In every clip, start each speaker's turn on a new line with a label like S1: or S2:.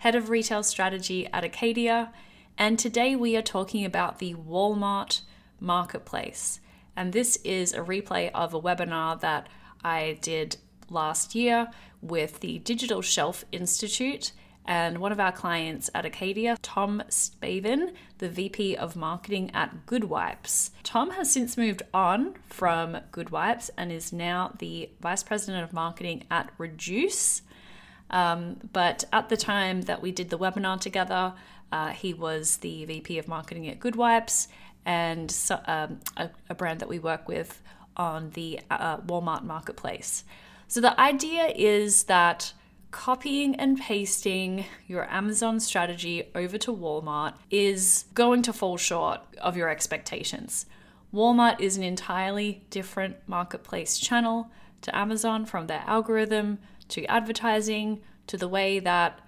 S1: head of retail strategy at Acadia, and today we are talking about the Walmart marketplace. And this is a replay of a webinar that I did last year with the Digital Shelf Institute and one of our clients at Acadia, Tom Spaven, the VP of Marketing at GoodWipes. Tom has since moved on from GoodWipes and is now the Vice President of Marketing at Reduce. Um, but at the time that we did the webinar together, uh, he was the VP of Marketing at GoodWipes and so, um, a, a, brand that we work with on the uh, Walmart marketplace. So the idea is that copying and pasting your Amazon strategy over to Walmart is going to fall short of your expectations. Walmart is an entirely different marketplace channel to Amazon from their algorithm to advertising to the way that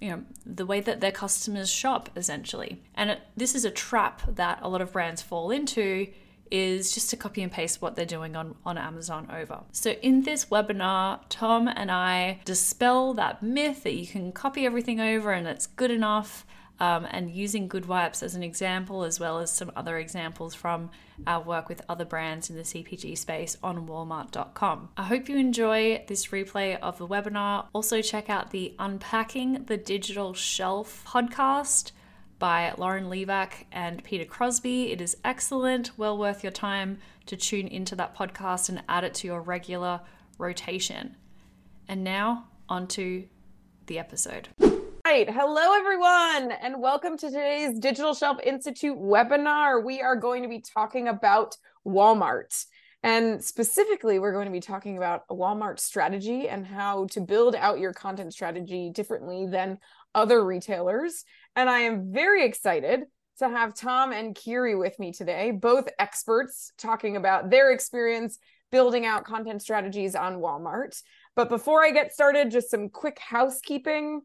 S1: you know the way that their customers shop essentially. And it, this is a trap that a lot of brands fall into is just to copy and paste what they're doing on, on Amazon over. So, in this webinar, Tom and I dispel that myth that you can copy everything over and it's good enough. Um, and using GoodWipes as an example, as well as some other examples from our work with other brands in the CPG space on walmart.com. I hope you enjoy this replay of the webinar. Also, check out the Unpacking the Digital Shelf podcast by Lauren Livak and Peter Crosby. It is excellent, well worth your time to tune into that podcast and add it to your regular rotation. And now, on to the episode.
S2: Right. Hello, everyone, and welcome to today's Digital Shelf Institute webinar. We are going to be talking about Walmart. And specifically, we're going to be talking about Walmart strategy and how to build out your content strategy differently than other retailers. And I am very excited to have Tom and Kiri with me today, both experts talking about their experience building out content strategies on Walmart. But before I get started, just some quick housekeeping.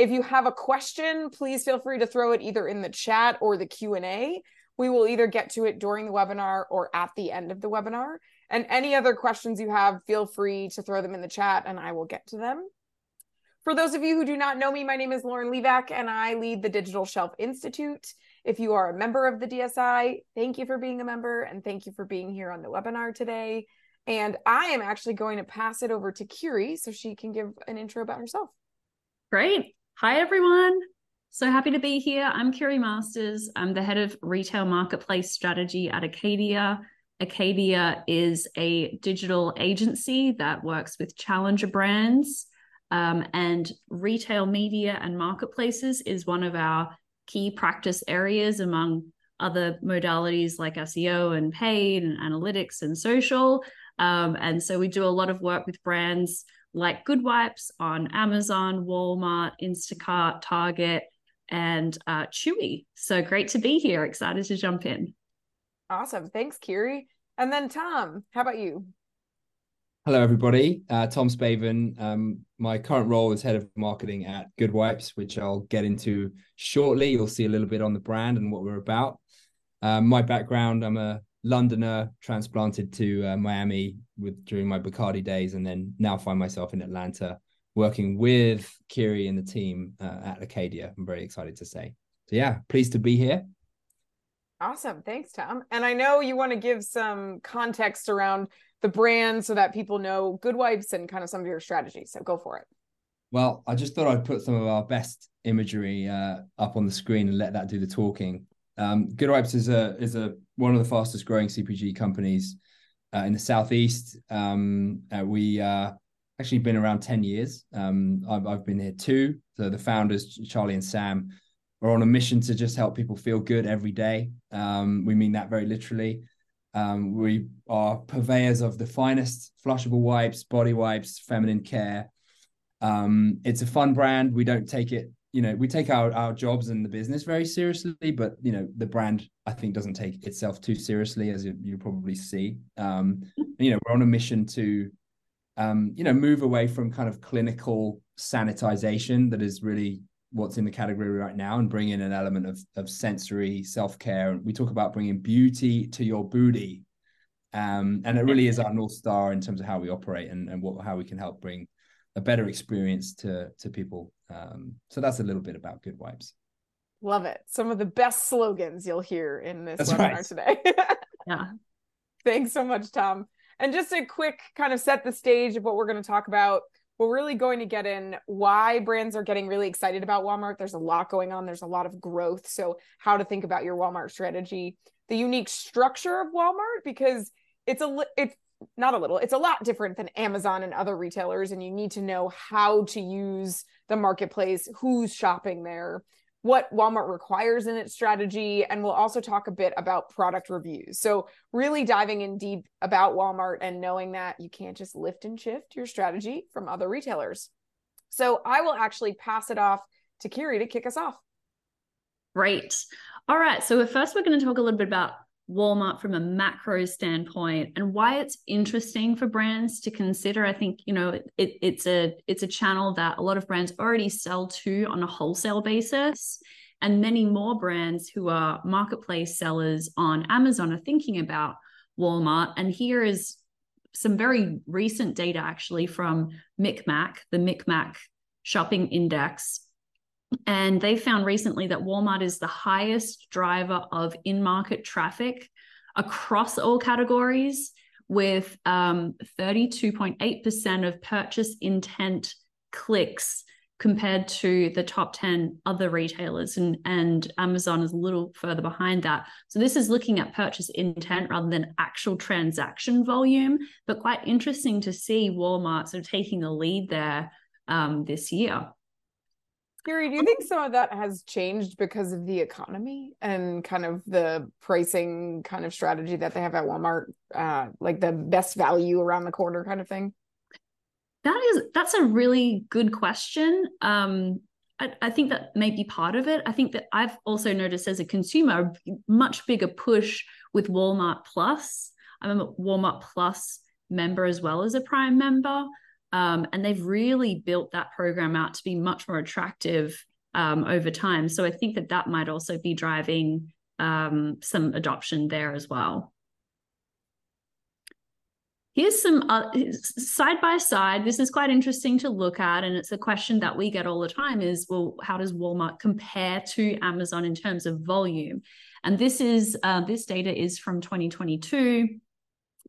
S2: If you have a question, please feel free to throw it either in the chat or the Q&A. We will either get to it during the webinar or at the end of the webinar. And any other questions you have, feel free to throw them in the chat and I will get to them. For those of you who do not know me, my name is Lauren Livak and I lead the Digital Shelf Institute. If you are a member of the DSI, thank you for being a member and thank you for being here on the webinar today. And I am actually going to pass it over to Kiri so she can give an intro about herself.
S1: Great. Hi, everyone. So happy to be here. I'm Kiri Masters. I'm the head of retail marketplace strategy at Acadia. Acadia is a digital agency that works with challenger brands um, and retail media and marketplaces is one of our key practice areas among other modalities like SEO and paid and analytics and social. Um, and so we do a lot of work with brands like GoodWipes on Amazon, Walmart, Instacart, Target, and uh, Chewy. So great to be here. Excited to jump in.
S2: Awesome. Thanks, Kiri. And then Tom, how about you?
S3: Hello, everybody. Uh, Tom Spaven. Um, my current role is head of marketing at GoodWipes, which I'll get into shortly. You'll see a little bit on the brand and what we're about. Um, my background: I'm a Londoner, transplanted to uh, Miami with during my Bacardi days, and then now find myself in Atlanta working with Kiri and the team uh, at Acadia. I'm very excited to say. So yeah, pleased to be here.
S2: Awesome. Thanks, Tom. And I know you want to give some context around the brand so that people know GoodWipes and kind of some of your strategies. So go for it.
S3: Well, I just thought I'd put some of our best imagery uh, up on the screen and let that do the talking. Um, GoodWipes is a is a one of the fastest growing CPG companies uh, in the southeast. Um, uh, we uh, actually been around ten years. Um, I've, I've been here too. So the founders, Charlie and Sam, are on a mission to just help people feel good every day. Um, we mean that very literally. Um, we are purveyors of the finest flushable wipes, body wipes, feminine care. Um, it's a fun brand. We don't take it you know we take our our jobs and the business very seriously but you know the brand i think doesn't take itself too seriously as you, you probably see. Um you know we're on a mission to um you know move away from kind of clinical sanitization that is really what's in the category right now and bring in an element of of sensory self-care. We talk about bringing beauty to your booty um and it really is our north star in terms of how we operate and, and what how we can help bring a better experience to to people. Um, so that's a little bit about Good Wipes.
S2: Love it. Some of the best slogans you'll hear in this that's webinar right. today.
S1: yeah.
S2: Thanks so much, Tom. And just a quick kind of set the stage of what we're going to talk about. We're really going to get in why brands are getting really excited about Walmart. There's a lot going on, there's a lot of growth. So, how to think about your Walmart strategy, the unique structure of Walmart, because it's a it's not a little it's a lot different than amazon and other retailers and you need to know how to use the marketplace who's shopping there what walmart requires in its strategy and we'll also talk a bit about product reviews so really diving in deep about walmart and knowing that you can't just lift and shift your strategy from other retailers so i will actually pass it off to kiri to kick us off
S1: Great. All right. So first, we're going to talk a little bit about Walmart from a macro standpoint and why it's interesting for brands to consider. I think you know it, it's a it's a channel that a lot of brands already sell to on a wholesale basis, and many more brands who are marketplace sellers on Amazon are thinking about Walmart. And here is some very recent data actually from MikMak, the MikMak Shopping Index and they found recently that Walmart is the highest driver of in market traffic across all categories, with um, 32.8% of purchase intent clicks compared to the top 10 other retailers. And, and Amazon is a little further behind that. So this is looking at purchase intent rather than actual transaction volume, but quite interesting to see Walmart sort of taking the lead there um, this year.
S2: Kiri, do you think some of that has changed because of the economy and kind of the pricing kind of strategy that they have at Walmart, uh, like the best value around the corner kind of thing?
S1: That is that's a really good question. Um, I, I think that may be part of it. I think that I've also noticed as a consumer a much bigger push with Walmart Plus. I'm a Walmart Plus member as well as a Prime member. Um, and they've really built that program out to be much more attractive um, over time. So I think that that might also be driving um, some adoption there as well. Here's some uh, side by side. This is quite interesting to look at, and it's a question that we get all the time: is well, how does Walmart compare to Amazon in terms of volume? And this is uh, this data is from 2022.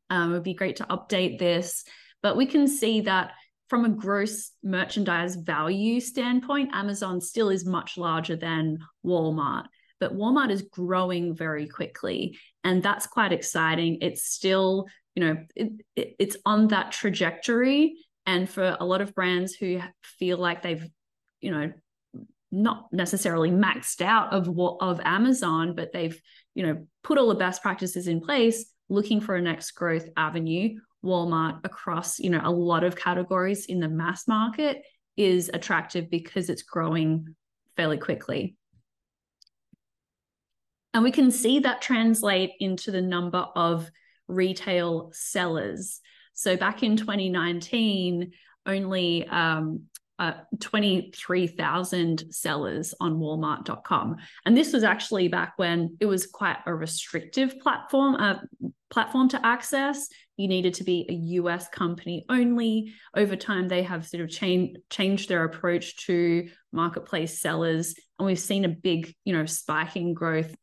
S1: Um, it would be great to update this. But we can see that from a gross merchandise value standpoint, Amazon still is much larger than Walmart. But Walmart is growing very quickly. And that's quite exciting. It's still, you know, it, it, it's on that trajectory. And for a lot of brands who feel like they've, you know, not necessarily maxed out of of Amazon, but they've you know put all the best practices in place, looking for a next growth avenue. Walmart across, you know, a lot of categories in the mass market is attractive because it's growing fairly quickly. And we can see that translate into the number of retail sellers. So back in 2019, only um, uh, 23,000 sellers on walmart.com. And this was actually back when it was quite a restrictive platform uh, platform to access. You needed to be a US company only. Over time, they have sort of changed changed their approach to marketplace sellers. And we've seen a big, you know, spike in growth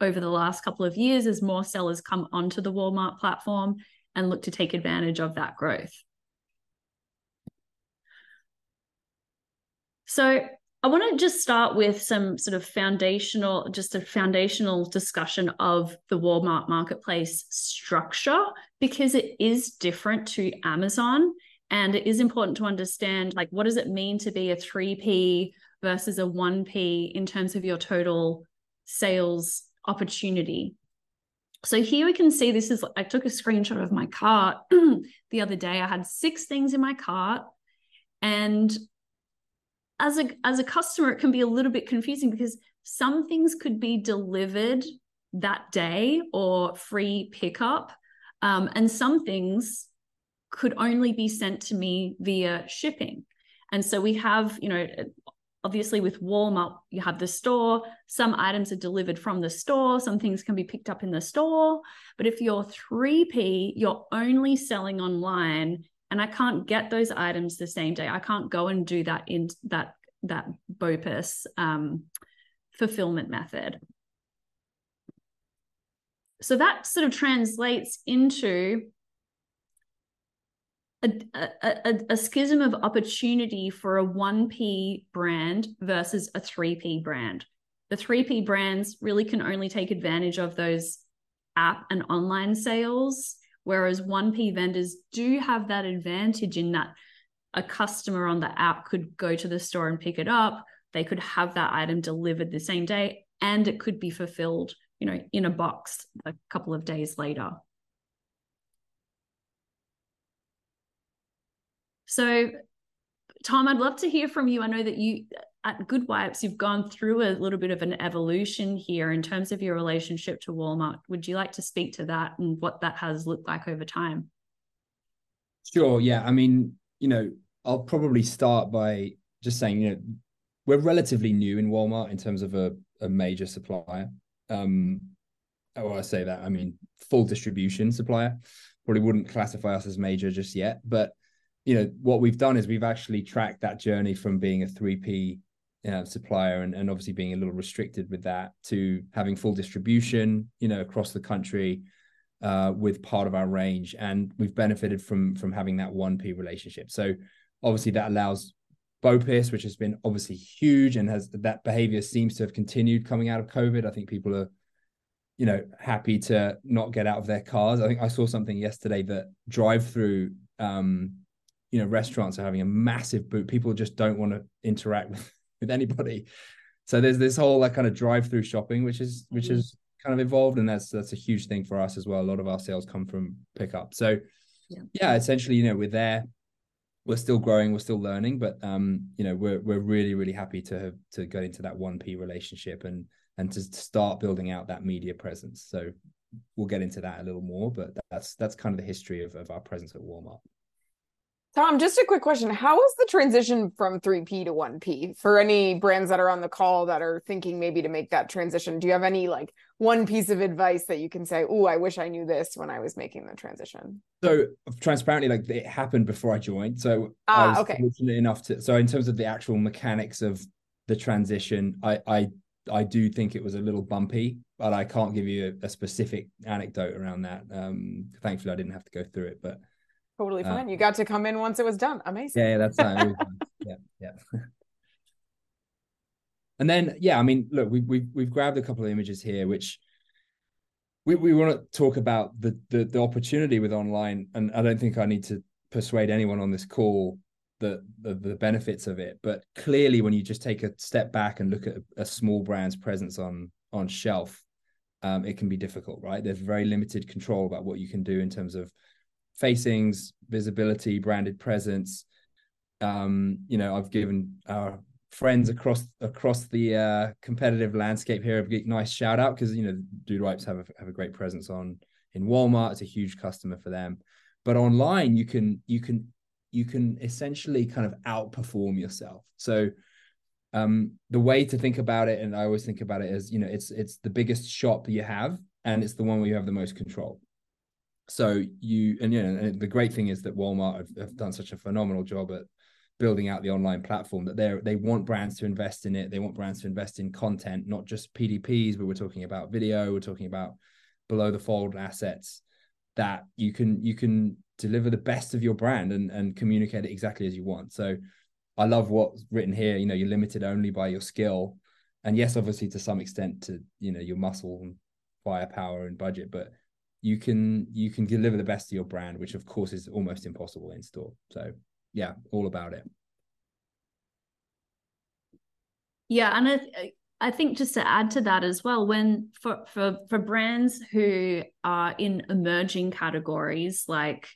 S1: over the last couple of years as more sellers come onto the Walmart platform and look to take advantage of that growth. So I want to just start with some sort of foundational, just a foundational discussion of the Walmart marketplace structure because it is different to Amazon. And it is important to understand like what does it mean to be a 3P versus a 1P in terms of your total sales opportunity. So here we can see this is I took a screenshot of my cart the other day. I had six things in my cart and as a as a customer, it can be a little bit confusing because some things could be delivered that day or free pickup, um, and some things could only be sent to me via shipping. And so we have, you know, obviously with Walmart, you have the store. Some items are delivered from the store, some things can be picked up in the store. But if you're 3P, you're only selling online and I can't get those items the same day. I can't go and do that in that that BOPIS um, fulfillment method. So that sort of translates into a, a, a, schism of opportunity for a 1P brand versus a 3P brand. The 3P brands really can only take advantage of those app and online sales Whereas 1P vendors do have that advantage in that a customer on the app could go to the store and pick it up. They could have that item delivered the same day and it could be fulfilled, you know, in a box a couple of days later. So, Tom, I'd love to hear from you. I know that you at Good Wipes, you've gone through a little bit of an evolution here in terms of your relationship to Walmart. Would you like to speak to that and what that has looked like over time?
S3: Sure. Yeah. I mean, you know, I'll probably start by just saying, you know, we're relatively new in Walmart in terms of a, a major supplier. Um, oh, I say that, I mean, full distribution supplier. Probably wouldn't classify us as major just yet, but you know what we've done is we've actually tracked that journey from being a 3p uh, supplier and, and obviously being a little restricted with that to having full distribution you know across the country uh, with part of our range and we've benefited from from having that 1p relationship so obviously that allows BOPIS, which has been obviously huge and has that behavior seems to have continued coming out of COVID. I think people are, you know, happy to not get out of their cars. I think I saw something yesterday that drive through um, you know restaurants are having a massive boot people just don't want to interact with, with anybody. So there's this whole like kind of drive through shopping which is which mm-hmm. is kind of evolved and that's that's a huge thing for us as well. A lot of our sales come from pickup. So yeah, yeah essentially you know we're there. We're still growing. We're still learning but um you know we're we're really really happy to have to get into that 1p relationship and and to start building out that media presence. So we'll get into that a little more but that's that's kind of the history of, of our presence at walmart
S2: Tom, just a quick question. How was the transition from 3P to 1P for any brands that are on the call that are thinking maybe to make that transition? Do you have any like one piece of advice that you can say, Oh, I wish I knew this when I was making the transition?
S3: So transparently, like it happened before I joined. So
S2: ah,
S3: I was
S2: okay.
S3: fortunate enough to so in terms of the actual mechanics of the transition, I I I do think it was a little bumpy, but I can't give you a, a specific anecdote around that. Um thankfully I didn't have to go through it, but
S2: Totally uh, fine. Uh, you got to come in once it was done. Amazing.
S3: Yeah, yeah that's fine. yeah, yeah. and then, yeah, I mean, look, we, we've we've grabbed a couple of images here, which we, we want to talk about the, the the opportunity with online, and I don't think I need to persuade anyone on this call the, the, the benefits of it. But clearly, when you just take a step back and look at a, a small brand's presence on on shelf, um, it can be difficult, right? There's very limited control about what you can do in terms of facings, visibility, branded presence. Um, you know, I've given our friends across across the uh, competitive landscape here a nice shout out because you know Dude Wipes have a, have a great presence on in Walmart. It's a huge customer for them, but online you can you can you can essentially kind of outperform yourself. So um, the way to think about it, and I always think about it as you know, it's it's the biggest shop you have, and it's the one where you have the most control so you and you know the great thing is that Walmart have, have, done such a phenomenal job at building out the online platform that they they want brands to invest in it. They want brands to invest in content, not just PDPs, but we're talking about video. We're talking about below the fold assets that you can you can deliver the best of your brand and and communicate it exactly as you want. So I love what's written here. You know, you're limited only by your skill, and yes, obviously to some extent to you know your muscle and firepower and budget, but you can you can deliver the best of your brand, which of course is almost impossible in store. So yeah, all about it.
S1: Yeah, and I, I think just to add to that as well, when for for for brands who are in emerging categories like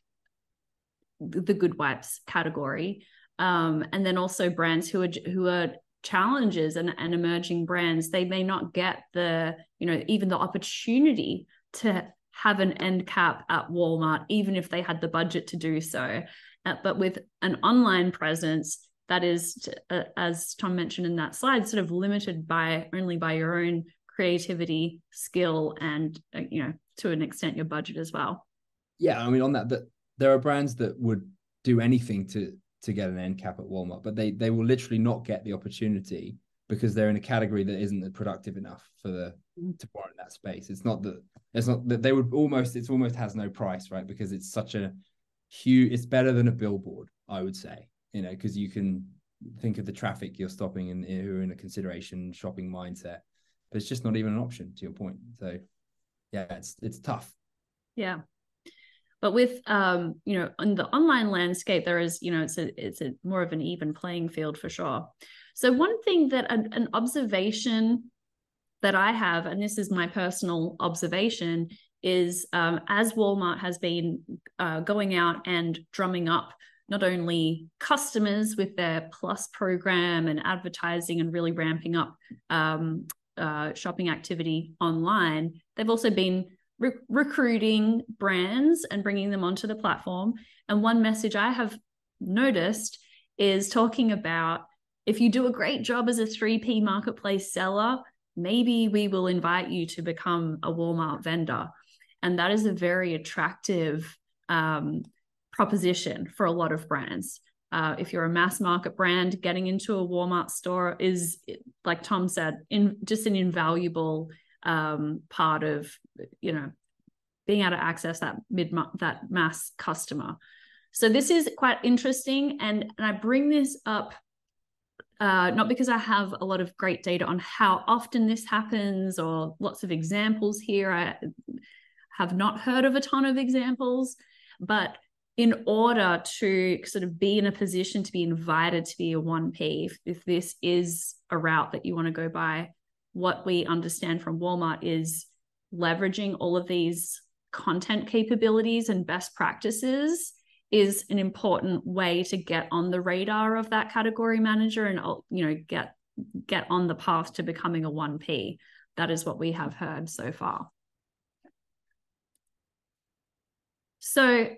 S1: the Good Wipes category, um, and then also brands who are who are challenges and, and emerging brands they may not get the you know even the opportunity to have an end cap at walmart even if they had the budget to do so. Uh, but with an online presence that is uh, as tom mentioned in that slide sort of limited by only by your own creativity skill and uh, you know to an extent your budget as well.
S3: Yeah i mean on that that there are brands that would do anything to to get an end cap at Walmart, but they they will literally not get the opportunity because they're in a category that isn't productive enough for the mm. to warrant that space. It's not that it's not that they would almost it's almost has no price, right? Because it's such a huge it's better than a billboard, I would say, you know, because you can think of the traffic you're stopping and who are in a consideration shopping mindset. But it's just not even an option to your point. So yeah, it's it's tough.
S1: Yeah. But with um, you know, in the online landscape, there is, you know, it's a it's a more of an even playing field for sure. So one thing that an, an observation that I have, and this is my personal observation, is um, as Walmart has been uh, going out and drumming up not only customers with their plus program and advertising and really ramping up um, uh, shopping activity online, they've also been re- recruiting brands and bringing them onto the platform. And one message I have noticed is talking about if you do a great job as a 3P marketplace seller, maybe we will invite you to become a Walmart vendor. And that is a very attractive um, proposition for a lot of brands. Uh, if you're a mass market brand, getting into a Walmart store is, like Tom said, in just an invaluable um, part of you know being able to access that mid that mass customer. So this is quite interesting, and, and I bring this up uh, not because I have a lot of great data on how often this happens or lots of examples here. I have not heard of a ton of examples, but in order to sort of be in a position to be invited to be a 1P, if, if this is a route that you want to go by, what we understand from Walmart is leveraging all of these content capabilities and best practices is an important way to get on the radar of that category manager and you know get get on the path to becoming a 1p that is what we have heard so far. So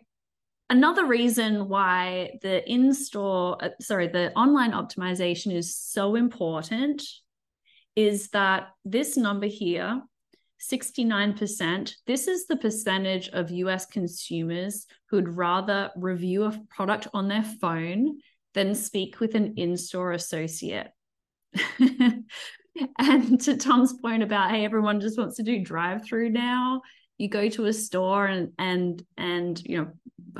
S1: another reason why the in-store uh, sorry the online optimization is so important is that this number here, 69%, this is the percentage of US consumers who'd rather review a product on their phone than speak with an in store associate. and to Tom's point about, hey, everyone just wants to do drive through now. You go to a store and and and you know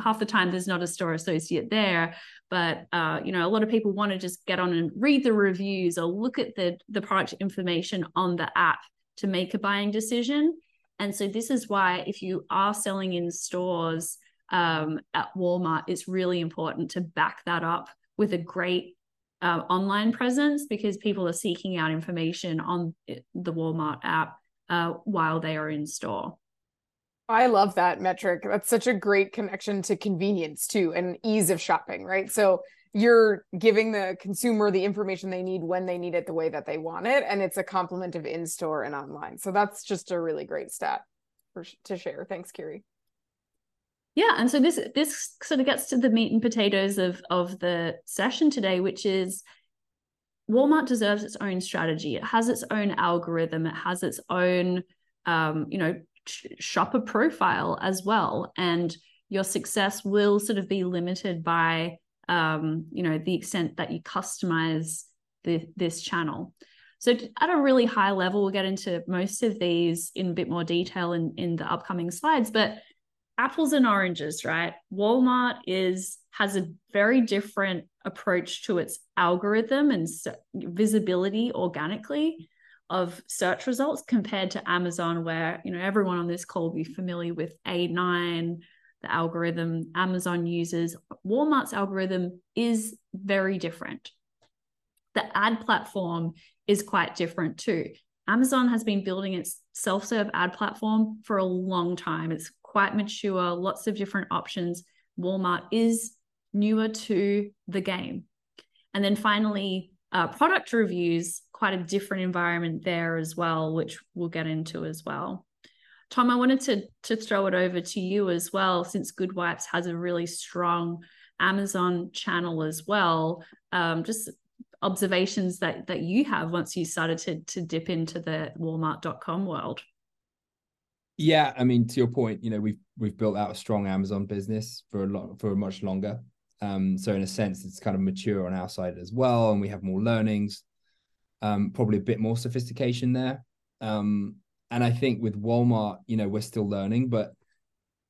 S1: half the time there's not a store associate there but uh, you know a lot of people want to just get on and read the reviews or look at the the product information on the app to make a buying decision and so this is why if you are selling in stores um, at walmart it's really important to back that up with a great uh, online presence because people are seeking out information on the walmart app uh, while they are in store
S2: I love that metric. That's such a great connection to convenience too and ease of shopping, right? So you're giving the consumer the information they need when they need it the way that they want it and it's a complement of in-store and online. So that's just a really great stat for to share. Thanks, Kiri.
S1: Yeah, and so this this sort of gets to the meat and potatoes of of the session today, which is Walmart deserves its own strategy. It has its own algorithm. It has its own um, you know shopper profile as well and your success will sort of be limited by um, you know the extent that you customize the, this channel. So at a really high level we'll get into most of these in a bit more detail in, in the upcoming slides but apples and oranges right? Walmart is has a very different approach to its algorithm and visibility organically of search results compared to Amazon, where you know everyone on this call will be familiar with A9, the algorithm Amazon uses. Walmart's algorithm is very different. The ad platform is quite different too. Amazon has been building its self-serve ad platform for a long time. It's quite mature, lots of different options. Walmart is newer to the game. And then finally, uh, product reviews, quite a different environment there as well, which we'll get into as well. Tom, I wanted to to throw it over to you as well, since Good Wipes has a really strong Amazon channel as well. Um, just observations that that you have once you started to to dip into the Walmart.com world.
S3: Yeah, I mean, to your point, you know, we've we've built out a strong Amazon business for a lot for much longer. Um, so in a sense, it's kind of mature on our side as well, and we have more learnings, um, probably a bit more sophistication there. Um, and I think with Walmart, you know, we're still learning, but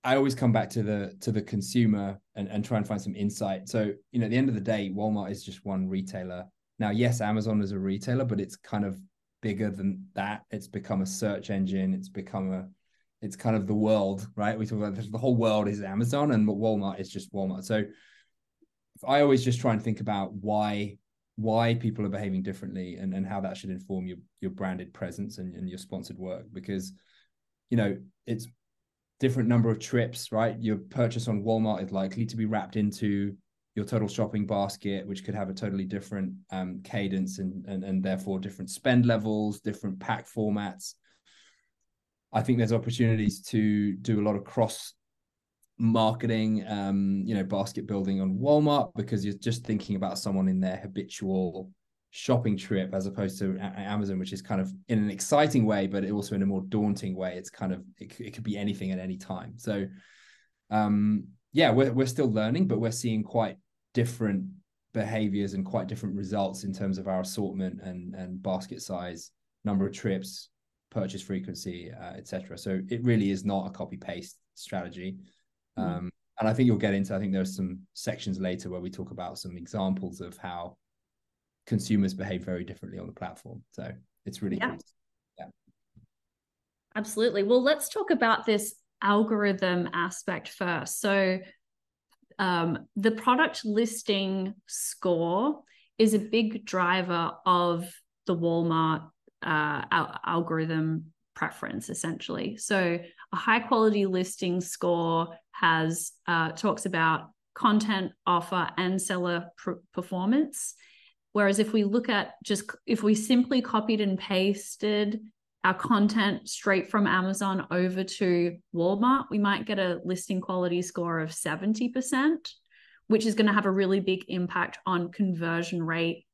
S3: I always come back to the to the consumer and, and try and find some insight. So, you know, at the end of the day, Walmart is just one retailer. Now, yes, Amazon is a retailer, but it's kind of bigger than that. It's become a search engine. It's become a it's kind of the world, right? We talk about this, the whole world is Amazon and Walmart is just Walmart. So I always just try and think about why why people are behaving differently and, and how that should inform your your branded presence and, and your sponsored work. Because you know it's different number of trips right? Your purchase on walmart is likely to be wrapped into your total shopping basket which could have a totally different um, cadence and, and and therefore different spend levels different pack formats. I think there's opportunities to do a lot of cross marketing um you know basket building on walmart because you're just thinking about someone in their habitual shopping trip as opposed to amazon which is kind of in an exciting way but also in a more daunting way. It's kind of it, it could be anything at any time. So um yeah we're, we're still learning but we're seeing quite different behaviors and quite different results in terms of our assortment and and basket size number of trips purchase frequency uh, etc so it really is not a copy paste strategy. Um, and I think you'll get into, I think there's some sections later where we talk about some examples of how consumers behave very differently on the platform. So it's really
S1: yeah. Cool. Yeah. Absolutely. Well, let's talk about this algorithm aspect first. So um, the product listing score is a big driver of the Walmart uh, al- algorithm preference, essentially. So a high quality listing score has uh, talks about content offer and seller pr- performance. Whereas if we look at just if we simply copied and pasted our content straight from amazon over to walmart we might get a listing quality score of 70% which is going to have a really big impact on conversion rate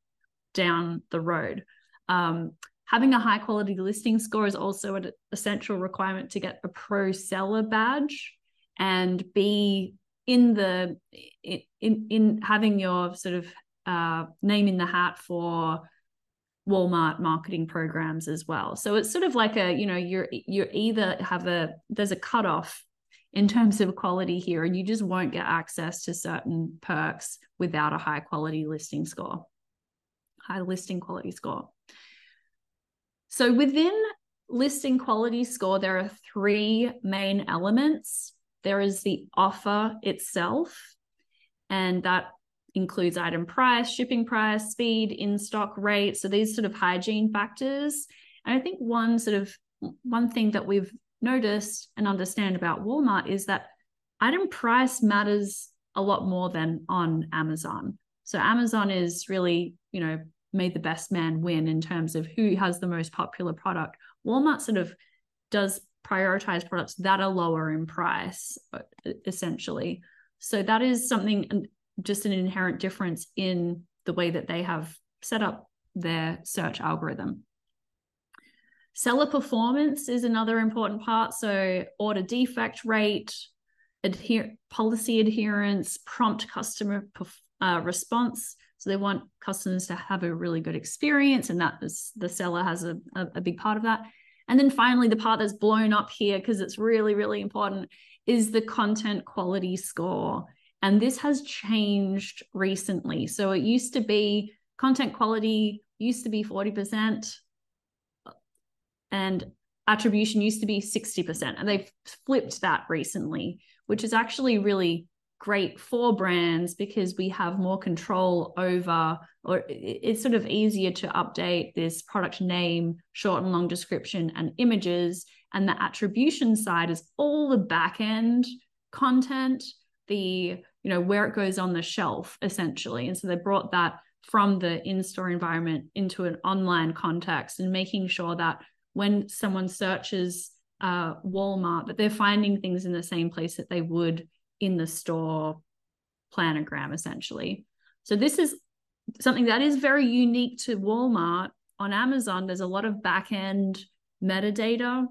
S1: down the road. Um, having a high quality listing score is also an essential requirement to get a pro seller badge and be in the in in having your sort of uh, name in the hat for Walmart marketing programs as well. So it's sort of like a you know you're you're either have a there's a cutoff in terms of quality here, and you just won't get access to certain perks without a high quality listing score, high listing quality score. So within listing quality score, there are three main elements. There is the offer itself, and that includes item price, shipping price, speed, in stock rate. So these sort of hygiene factors. And I think one sort of one thing that we've noticed and understand about Walmart is that item price matters a lot more than on Amazon. So Amazon is really, you know, made the best man win in terms of who has the most popular product. Walmart sort of does prioritize products that are lower in price, uh, essentially. So that is something, just an inherent difference in the way that they have set up their search algorithm. Seller performance is another important part. So order defect rate, adhere policy adherence, prompt customer uh, response, so they want customers to have a really good experience, and that is the seller has a, a, a big part of that. And then finally, the part that's blown up here because it's really, really important is the content quality score. And this has changed recently. So it used to be content quality used to be 40%, and attribution used to be 60%. And they've flipped that recently, which is actually really great for brands because we have more control over or it's sort of easier to update this product name short and long description and images. And the attribution side is all the back end content the you know where it goes on the shelf essentially. And so they brought that from the in-store environment into an online context and making sure that when someone searches uh, Walmart that they're finding things in the same place that they would in the store planogram essentially. So this is something that is very unique to Walmart. On Amazon, there's a lot of back-end metadata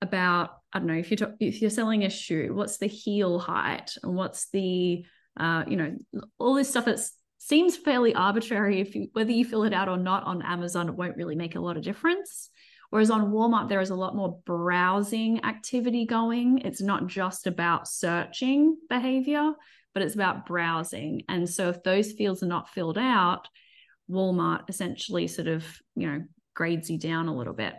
S1: about I don't know if you're if you're selling a shoe, what's the heel height and what's the uh, you know all this stuff that seems fairly arbitrary. If you whether you fill it out or not on Amazon, it won't really make a lot of difference. Whereas on Walmart, there is a lot more browsing activity going. It's not just about searching behavior, but it's about browsing. And so if those fields are not filled out, Walmart essentially sort of, you know, grades you down a little bit.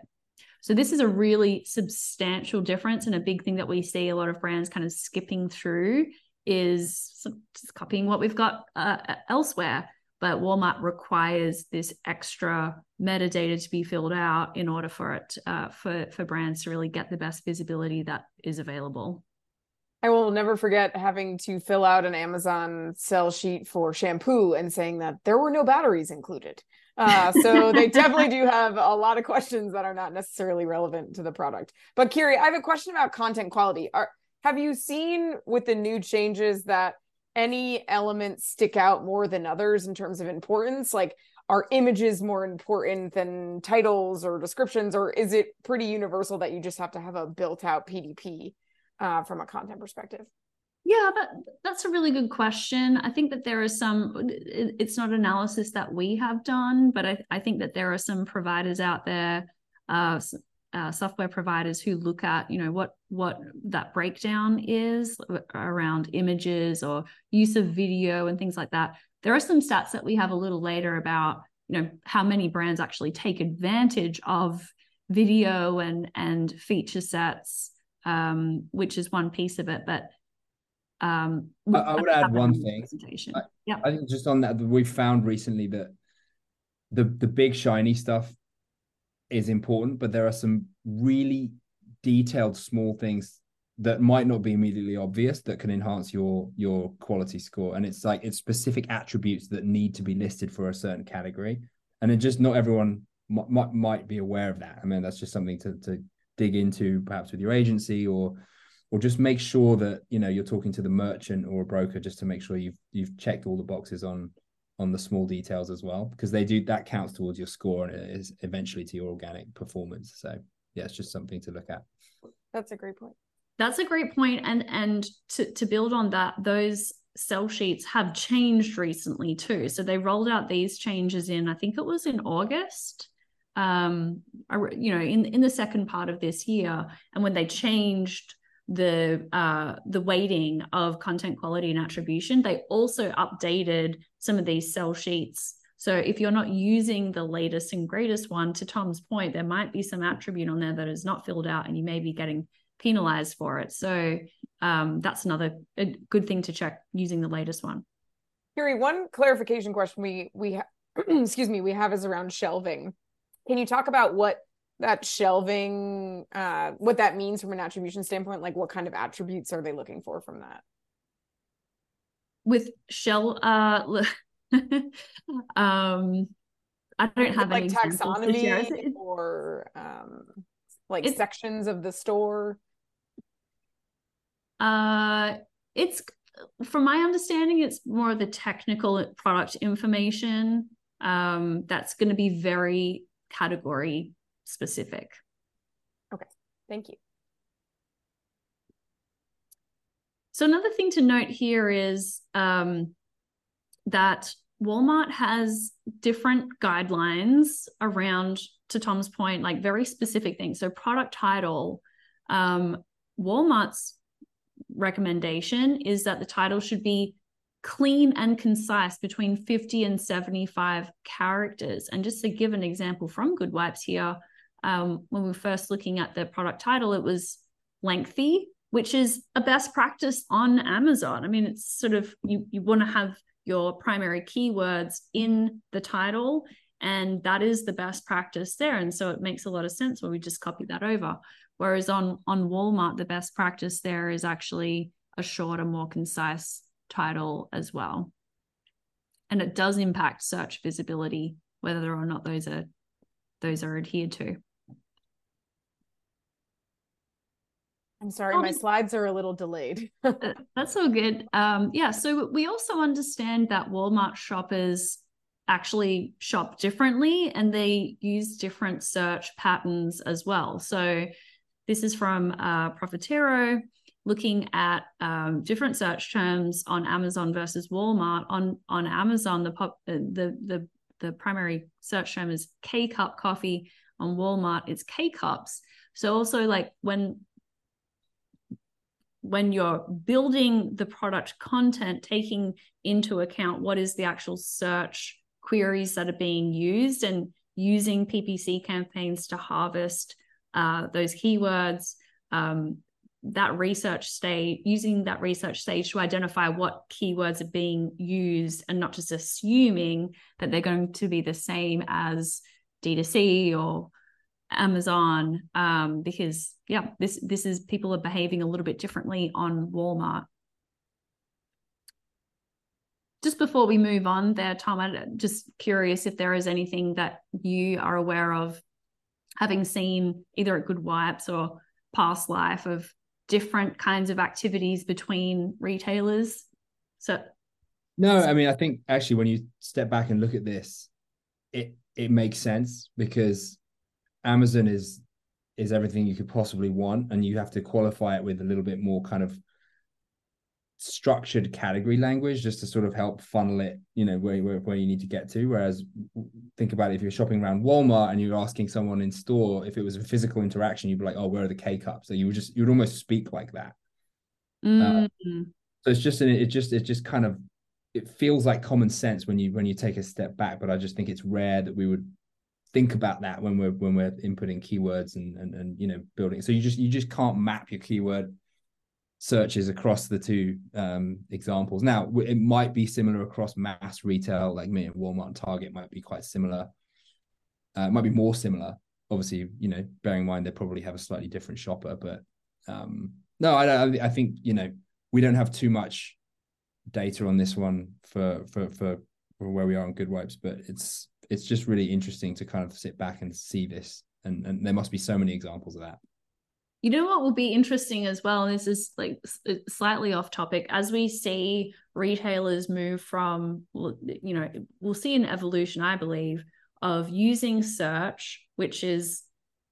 S1: So this is a really substantial difference and a big thing that we see a lot of brands kind of skipping through is just copying what we've got uh, elsewhere but Walmart requires this extra metadata to be filled out in order for it uh, for for brands to really get the best visibility that is available.
S2: I will never forget having to fill out an Amazon sell sheet for shampoo and saying that there were no batteries included. Uh, so they definitely do have a lot of questions that are not necessarily relevant to the product. But Kiri, I have a question about content quality. Are have you seen with the new changes that any elements stick out more than others in terms of importance? Like, are images more important than titles or descriptions, or is it pretty universal that you just have to have a built out PDP uh, from a content perspective?
S1: Yeah, that that's a really good question. I think that there are some. It's not analysis that we have done, but I, I think that there are some providers out there, uh, uh, software providers who look at you know what what that breakdown is around images or use of video and things like that. There are some stats that we have a little later about you know how many brands actually take advantage of video and and feature sets um, which is one piece of it but um,
S3: I, I would add one thing. I, yeah. I think just on that we've found recently that the the big shiny stuff is important, but there are some really detailed small things that might not be immediately obvious that can enhance your your quality score. And it's like it's specific attributes that need to be listed for a certain category. And it just not everyone m- m- might be aware of that. I mean that's just something to to dig into perhaps with your agency or or just make sure that you know you're talking to the merchant or a broker just to make sure you've you've checked all the boxes on on the small details as well because they do that counts towards your score and it is eventually to your organic performance. So yeah it's just something to look at.
S2: That's a great point.
S1: That's a great point. And and to, to build on that those sell sheets have changed recently too. So they rolled out these changes in i think it was in august um you know in in the second part of this year. And when they changed the uh, the weighting of content quality and attribution, they also updated some of these sell sheets. So if you're not using the latest and greatest one, to Tom's point, there might be some attribute on there that is not filled out, and you may be getting penalized for it. So um, that's another good thing to check using the latest one.
S2: Kiri, one clarification question we we ha- excuse me we have is around shelving. Can you talk about what that shelving uh what that means from an attribution standpoint like what kind of attributes are they looking for from that?
S1: With shell uh um i don't have
S2: like taxonomy or um like it's, sections of the store?
S1: Uh it's from my understanding it's more the technical product information. Um that's going to be very category specific.
S2: Okay, thank you.
S1: So another thing to note here is um, that Walmart has different guidelines around, to Tom's point, like very specific things. So product title, um, Walmart's recommendation is that the title should be clean and concise between 50 and 75 characters. And just to give an example from Good Wipes here, um, when we were first looking at the product title, it was lengthy, which is a best practice on Amazon. I mean, it's sort of you you want to have your primary keywords in the title, and that is the best practice there. And so it makes a lot of sense when we just copy that over. Whereas on on Walmart, the best practice there is actually a shorter, more concise title as well. And it does impact search visibility, whether or not those are those are adhered to.
S2: I'm sorry, my slides are a little delayed.
S1: That's all good. Um, yeah, so we also understand that Walmart shoppers actually shop differently and they use different search patterns as well. So this is from uh, Profitero looking at um, different search terms on Amazon versus Walmart. On on Amazon, the pop uh, the the the primary search term is K cup coffee. On Walmart, it's K cups. So also like when when you're building the product content, taking into account what is the actual search queries that are being used and using PPC campaigns to harvest uh, those keywords, um, that research stage, using that research stage to identify what keywords are being used and not just assuming that they're going to be the same as D2C or Amazon. Um, because yeah, this this is people are behaving a little bit differently on Walmart. Just before we move on there, Tom, I'm just curious if there is anything that you are aware of having seen either at Good Wipes or past life of different kinds of activities between retailers. So
S3: no, I mean I think actually when you step back and look at this, it it makes sense because Amazon is is everything you could possibly want and you have to qualify it with a little bit more kind of structured category language just to sort of help funnel it, you know, where, where, where you need to get to. Whereas think about it, if you're shopping around Walmart and you're asking someone in store, if it was a physical interaction, you'd be like, oh, where are the K cups? So you would just, you would almost speak like that.
S1: Mm.
S3: So it's just, an, it just, it just kind of, it feels like common sense when you, when you take a step back, but I just think it's rare that we would think about that when we're, when we're inputting keywords and, and, and, you know, building. So you just, you just can't map your keyword searches across the two um, examples. Now, it might be similar across mass retail, like me and Walmart and Target might be quite similar. Uh, might be more similar. Obviously, you know, bearing in mind they probably have a slightly different shopper, but um, no, I, I think you know we don't have too much data on this one for for for, for where we are on Good Wipes, but it's it's just really interesting to kind of sit back and see this, and and there must be so many examples of that.
S1: You know what will be interesting as well, and this is like slightly off topic, as we see retailers move from, you know, we'll see an evolution, I believe, of using search, which is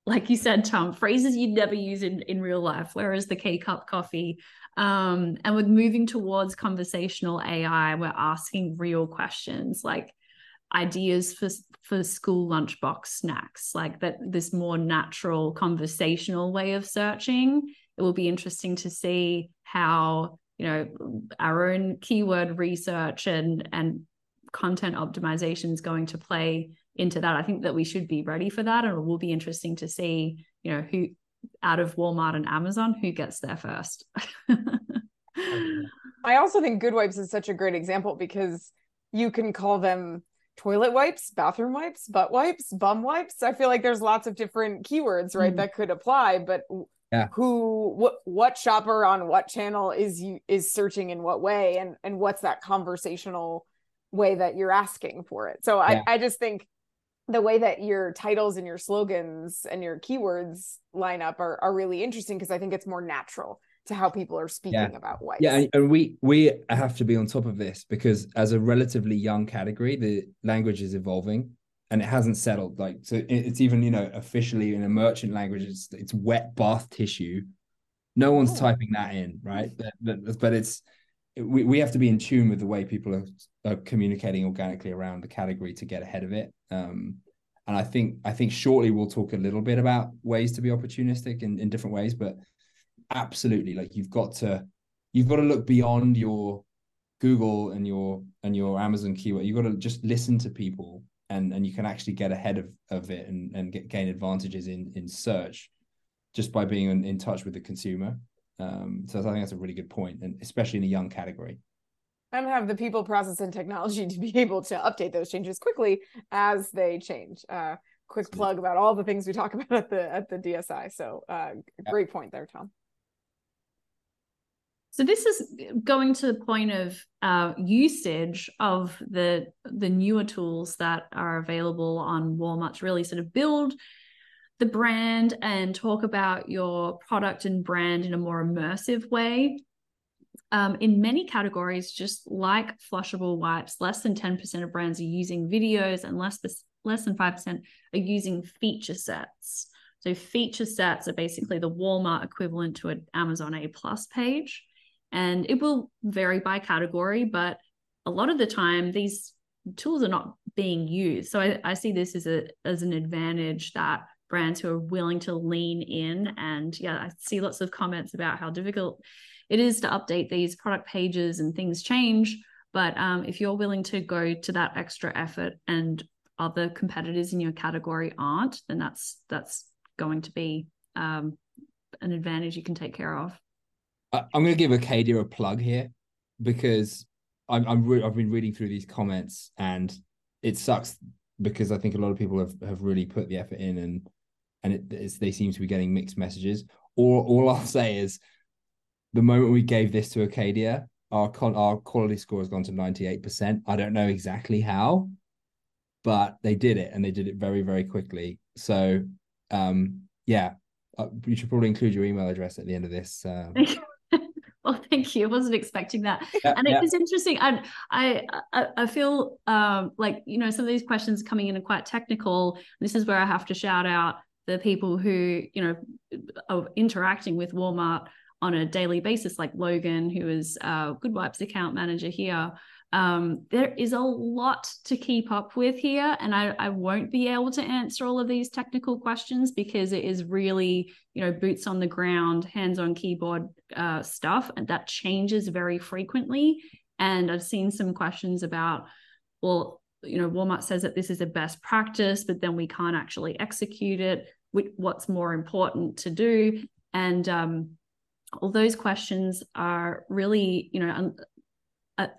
S1: like you said, Tom, phrases you'd never use in, in real life, whereas the K cup coffee. Um, and with moving towards conversational AI, we're asking real questions like, ideas for for school lunchbox snacks like that this more natural conversational way of searching. It will be interesting to see how you know our own keyword research and and content optimization is going to play into that. I think that we should be ready for that and it will be interesting to see you know who out of walmart and amazon who gets there first.
S2: I also think good wipes is such a great example because you can call them toilet wipes, bathroom wipes, butt wipes, bum wipes. I feel like there's lots of different keywords, right, mm. that could apply, but
S3: yeah.
S2: who what what shopper on what channel is you is searching in what way and and what's that conversational way that you're asking for it. So yeah. I I just think the way that your titles and your slogans and your keywords line up are, are really interesting because I think it's more natural to how people are speaking yeah. about white.
S3: Yeah, and, and, we we have to be on top of this because as a relatively young category, the language is evolving and it hasn't settled. Like so, it's even you know officially in a merchant language, it's it's wet bath tissue. No one's oh. typing that in, right? But, but, but it's we, we have to be in tune with the way people are, are communicating organically around the category to get ahead of it. Um, and I think I think shortly we'll talk a little bit about ways to be opportunistic in, in different ways, but absolutely. Like you've got to you've got to look beyond your google and your and your amazon keyword. You've got to just listen to people and and you can actually get ahead of of it and and get gain advantages in in search just by being in, in touch with the consumer. Um so i think that's a really good point and especially in a young category.
S2: And have the people process and technology to be able to update those changes quickly as they change. Uh quick plug about all the things we talk about at the at the dsi so uh great point there tom
S1: So this is going to the point of uh, usage of the the newer tools that are available on Walmart to really sort of build the brand and talk about your product and brand in a more immersive way. Um, in many categories, just like flushable wipes, less than 10% of brands are using videos and less, less than 5% are using feature sets. So feature sets are basically the Walmart equivalent to an Amazon A plus page. And it will vary by category, but a lot of the time these tools are not being used. So I, I see this as a as an advantage that brands who are willing to lean in and yeah, I see lots of comments about how difficult it is to update these product pages and things change. But um, if you're willing to go to that extra effort and other competitors in your category aren't, then that's that's going to be um, an advantage you can take care of.
S3: I'm going to give Acadia a plug here because I'm, I'm re- I've been reading through these comments and it sucks because I think a lot of people have, have really put the effort in and and it, they seem to be getting mixed messages. Or all I'll say is the moment we gave this to Acadia, our con- our quality score has gone to 98%. I don't know exactly how, but they did it and they did it very very quickly. So um yeah, uh, you should probably include your email address at the end of this. Um...
S1: well, thank you. I wasn't expecting that, yeah, and it yeah. was interesting. I, I I feel um, like you know some of these questions coming in are quite technical. This is where I have to shout out the people who you know are interacting with Walmart on a daily basis, like Logan, who is a Good Wipes account manager here. Um, there is a lot to keep up with here, and I, I won't be able to answer all of these technical questions because it is really, you know, boots on the ground, hands on keyboard uh, stuff, and that changes very frequently. And I've seen some questions about, well, you know, Walmart says that this is a best practice, but then we can't actually execute it. What's more important to do? And um, all those questions are really, you know,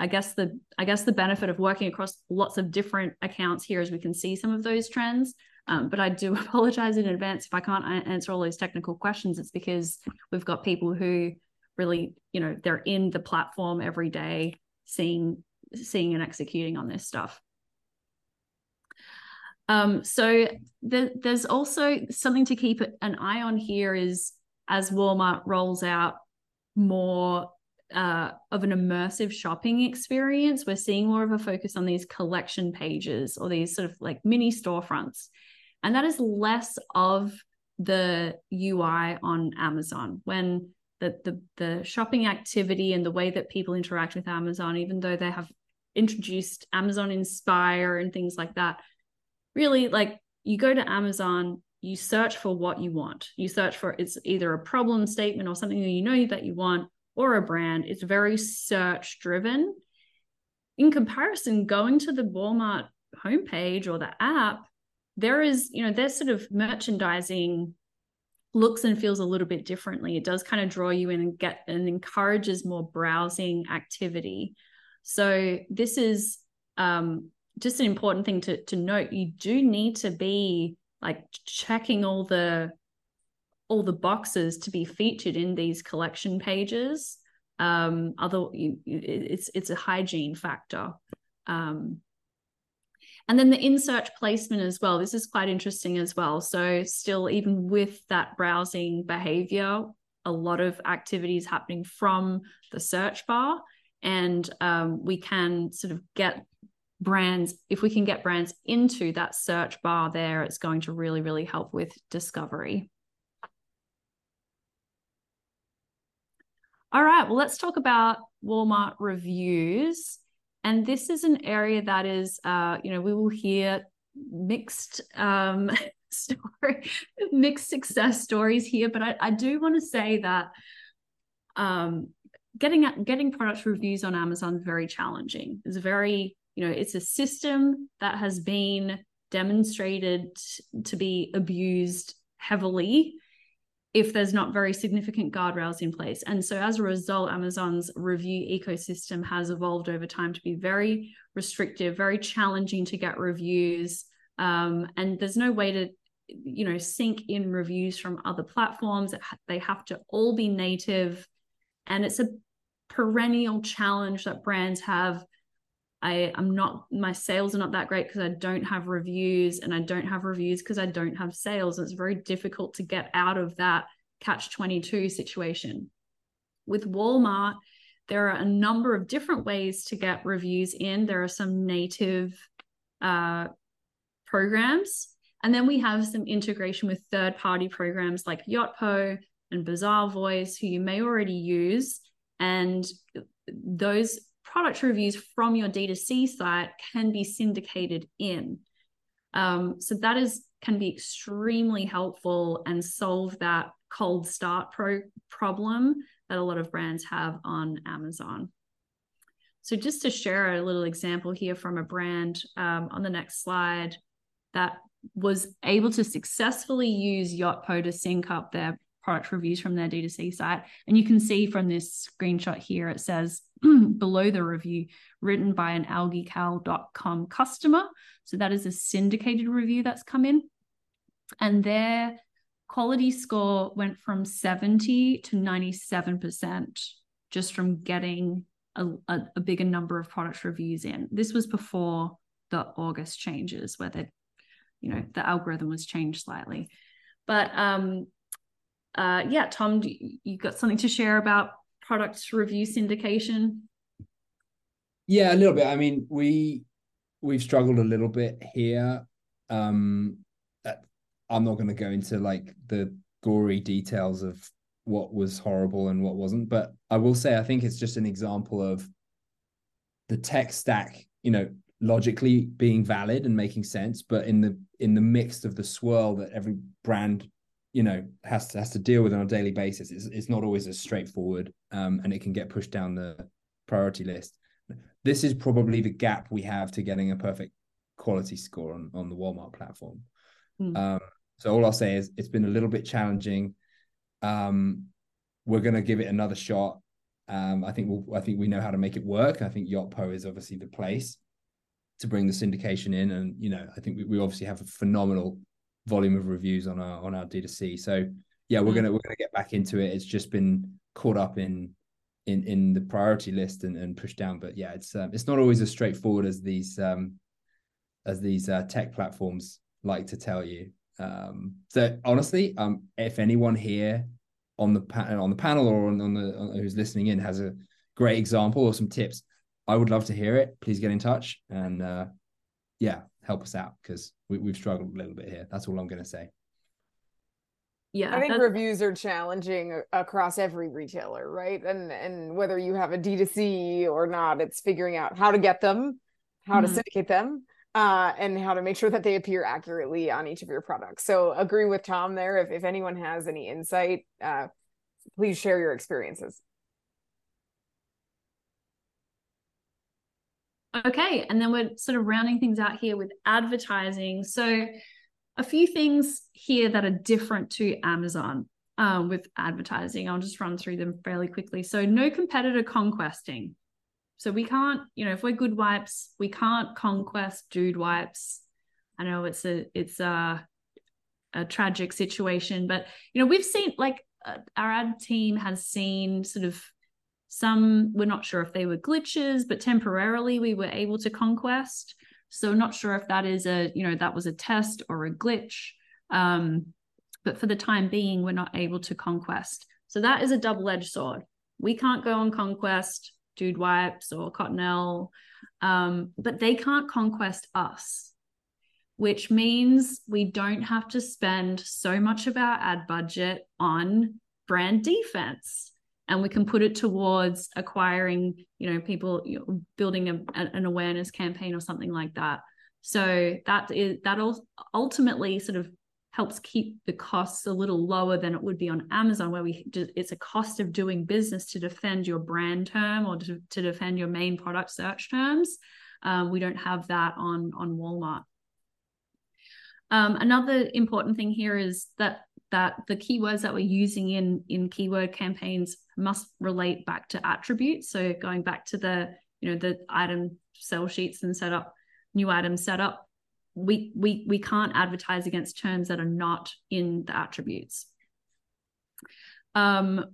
S1: I guess the I guess the benefit of working across lots of different accounts here is we can see some of those trends. Um, but I do apologize in advance if I can't answer all those technical questions. It's because we've got people who really, you know, they're in the platform every day, seeing seeing and executing on this stuff. Um, so the, there's also something to keep an eye on here is as Walmart rolls out more uh, of an immersive shopping experience, we're seeing more of a focus on these collection pages or these sort of like mini storefronts. And that is less of the UI on Amazon when the, the, the shopping activity and the way that people interact with Amazon, even though they have introduced Amazon Inspire and things like that, really like you go to Amazon, you search for what you want. You search for it's either a problem statement or something that you know that you want or a brand. It's very search driven. In comparison, going to the Walmart homepage or the app, there is, you know, their sort of merchandising looks and feels a little bit differently. It does kind of draw you in and get and encourages more browsing activity. So this is um, just an important thing to to note. You do need to be like checking all the all the boxes to be featured in these collection pages. Um, other it's it's a hygiene factor. Um, and then the in search placement as well. This is quite interesting as well. So still, even with that browsing behavior, a lot of activities happening from the search bar, and um, we can sort of get brands if we can get brands into that search bar there it's going to really really help with discovery All right, well, let's talk about Walmart reviews. And this is an area that is, uh, you know, we will hear mixed um, story, mixed success stories here. But I, I do want to say that um, getting getting product reviews on Amazon is very challenging. It's very, you know, it's a system that has been demonstrated to be abused heavily if there's not very significant guardrails in place. And so as a result, Amazon's review ecosystem has evolved over time to be very restrictive, very challenging to get reviews. Um, and there's no way to, you know, sync in reviews from other platforms. They have to all be native. And it's a perennial challenge that brands have I am not my sales are not that great because I don't have reviews and I don't have reviews because I don't have sales. It's very difficult to get out of that catch 22 situation. With Walmart, there are a number of different ways to get reviews in. There are some native uh, programs, and then we have some integration with third party programs like Yotpo and Bazaarvoice, who you may already use. And those product reviews from your D2C site can be syndicated in. Um, so that is can be extremely helpful and solve that cold start pro- problem that a lot of brands have on Amazon. So just to share a little example here from a brand um, on the next slide that was able to successfully use Yotpo to sync up their product reviews from their D2C site. And you can see from this screenshot here, it says below the review, written by an algaecal.com customer. So that is a syndicated review that's come in. And their quality score went from 70 to 97% just from getting a, a, a bigger number of product reviews in. This was before the August changes where they, you know, the algorithm was changed slightly. But um, uh, yeah, Tom, you, got something to share about product review syndication?
S3: Yeah, a little bit. I mean, we we've struggled a little bit here. Um, I'm not going to go into like the gory details of what was horrible and what wasn't, but I will say I think it's just an example of the tech stack, you know, logically being valid and making sense, but in the in the mix of the swirl that every brand you know has to has to deal with on a daily basis. It's, it's not always as straightforward um, and it can get pushed down the priority list. This is probably the gap we have to getting a perfect quality score on, on the walmart platform. Mm. um, so all i'll say is it's been a little bit challenging. Um, we're going to give it another shot. Um, i think we'll, i think we know how to make it work. I think yotpo is obviously the place to bring the syndication in. And you know i think we, we obviously have a phenomenal volume of reviews on our on our D2C. So yeah, we're mm. gonna we're gonna get back into it. It's just been caught up in in in the priority list and, and pushed down. But yeah, it's um, it's not always as straightforward as these um as these uh, tech platforms like to tell you. Um, so honestly, um, if anyone here on the on the panel or on, on the on, who's listening in has a great example or some tips, I would love to hear it. Please get in touch and uh, yeah, help us out because we, we've struggled a little bit here. That's all I'm going to say.
S2: Yeah, I think reviews are challenging across every retailer, right? And and whether you have a D2C or not, it's figuring out how to get them, how mm-hmm. to syndicate them, uh, and how to make sure that they appear accurately on each of your products. So agree with Tom there. If if anyone has any insight, uh, please share your experiences.
S1: Okay, and then we're sort of rounding things out here with advertising. So, a few things here that are different to Amazon um, with advertising. I'll just run through them fairly quickly. So, no competitor conquesting. So, we can't, you know, if we're good wipes, we can't conquest dude wipes. I know it's a it's a a tragic situation, but you know, we've seen like uh, our ad team has seen sort of some we're not sure if they were glitches, but temporarily we were able to conquest. So not sure if that is a, you know, that was a test or a glitch. Um, but for the time being, we're not able to conquest. So that is a double-edged sword. We can't go on conquest, Dude Wipes or Cottonelle, um, but they can't conquest us, which means we don't have to spend so much of our ad budget on brand defense and we can put it towards acquiring you know people you know, building a, an awareness campaign or something like that. So that is that ultimately sort of helps keep the costs a little lower than it would be on amazon where we it's a cost of doing business to defend your brand term or to, to defend your main product search terms. Um, we don't have that on on walmart. Um, another important thing here is that that the keywords that we're using in in keyword campaigns must relate back to attributes so going back to the you know the item sell sheets and setup new item setup we we we can't advertise against terms that are not in the attributes um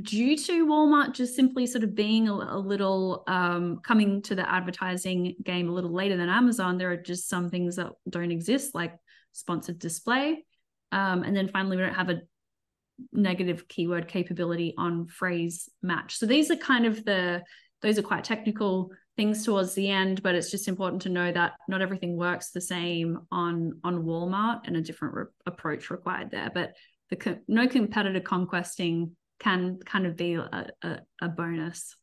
S1: due to Walmart just simply sort of being a, a little um, coming to the advertising game a little later than Amazon, there are just some things that don't exist, like sponsored display. Um, and then finally, we don't have a negative keyword capability on phrase match. So these are kind of the those are quite technical things towards the end, but it's just important to know that not everything works the same on on Walmart and a different re- approach required there. But the co- no competitor conquesting can kind of be a, a, a bonus.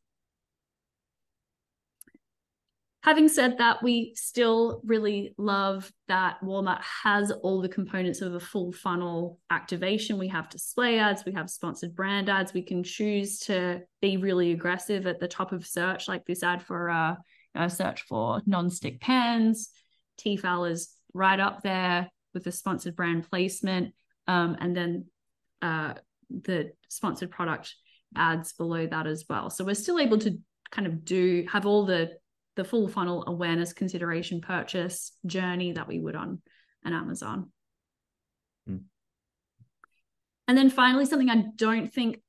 S1: Having said that, we still really love that Walmart has all the components of a full funnel activation. We have display ads, we have sponsored brand ads. We can choose to be really aggressive at the top of search, like this ad for uh, a search for non-stick pans. Tefal is right up there with the sponsored brand placement. Um, and then uh, the sponsored product ads below that as well. So we're still able to kind of do have all the the full funnel awareness, consideration, purchase journey that we would on an Amazon. Mm. And then finally, something I don't think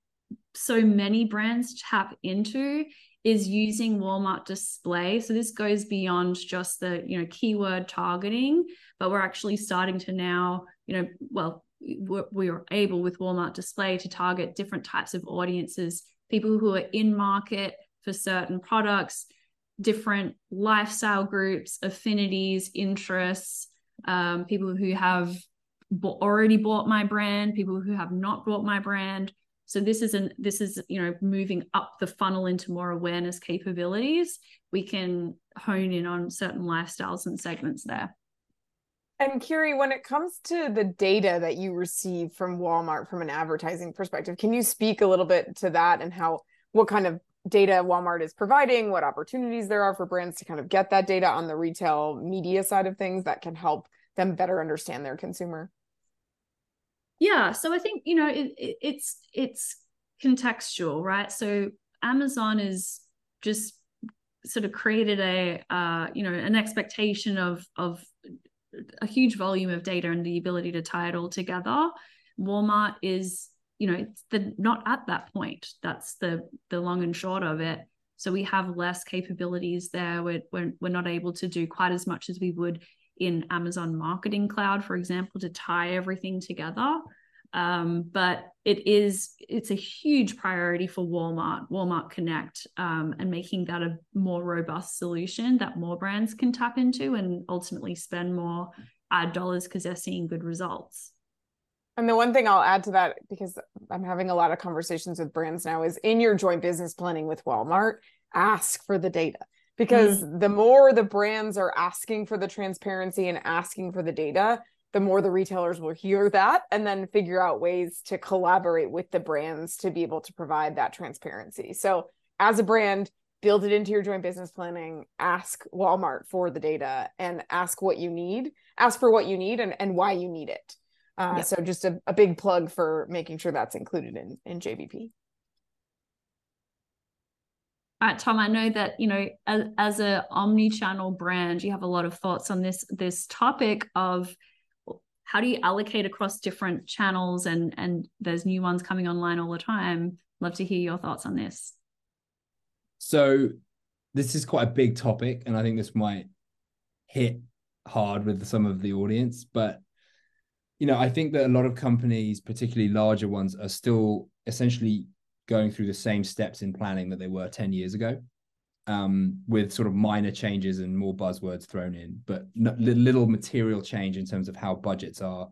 S1: so many brands tap into is using Walmart display. So this goes beyond just the, you know, keyword targeting, but we're actually starting to now, you know, well, we are able with Walmart display to target different types of audiences, people who are in market for certain products, different lifestyle groups, affinities, interests, um, people who have already bought my brand, people who have not bought my brand. So this is an this is you know moving up the funnel into more awareness capabilities. We can hone in on certain lifestyles and segments there.
S2: And Kiri, when it comes to the data that you receive from Walmart from an advertising perspective, can you speak a little bit to that and how what kind of data Walmart is providing, what opportunities there are for brands to kind of get that data on the retail media side of things that can help them better understand their consumer?
S1: Yeah, so I think you know it, it, it's it's contextual, right? So Amazon is just sort of created a uh, you know an expectation of of a huge volume of data and the ability to tie it all together. Walmart is, you know, it's the not at that point. That's the the long and short of it. So we have less capabilities there. We're, we're, we're not able to do quite as much as we would in Amazon Marketing Cloud, for example, to tie everything together. Um, but it is it's a huge priority for Walmart, Walmart Connect, um, and making that a more robust solution that more brands can tap into and ultimately spend more ad dollars because they're seeing good results.
S2: And the one thing I'll add to that, because I'm having a lot of conversations with brands now, is in your joint business planning with Walmart, ask for the data. Because mm. the more the brands are asking for the transparency and asking for the data, the more the retailers will hear that and then figure out ways to collaborate with the brands to be able to provide that transparency. So, as a brand, build it into your joint business planning, ask Walmart for the data and ask what you need, ask for what you need and, and why you need it. Uh, yep. So, just a, a big plug for making sure that's included in, in JBP.
S1: All right, Tom, I know that, you know, as, as a omni-channel brand, you have a lot of thoughts on this, this topic of how do you allocate across different channels and and there's new ones coming online all the time love to hear your thoughts on this
S3: so this is quite a big topic and i think this might hit hard with some of the audience but you know i think that a lot of companies particularly larger ones are still essentially going through the same steps in planning that they were 10 years ago um, with sort of minor changes and more buzzwords thrown in, but little material change in terms of how budgets are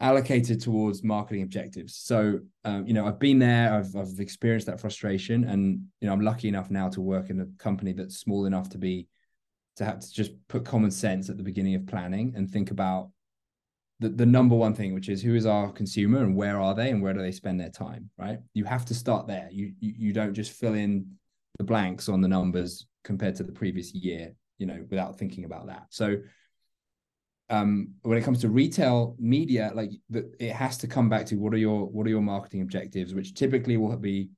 S3: allocated towards marketing objectives. So, um, you know, I've been there, I've, I've experienced that frustration, and you know, I'm lucky enough now to work in a company that's small enough to be to have to just put common sense at the beginning of planning and think about the, the number one thing, which is who is our consumer and where are they and where do they spend their time, right? You have to start there. You you, you don't just fill in the blanks on the numbers compared to the previous year, you know, without thinking about that. So um, when it comes to retail media, like the, it has to come back to what are your what are your marketing objectives, which typically will be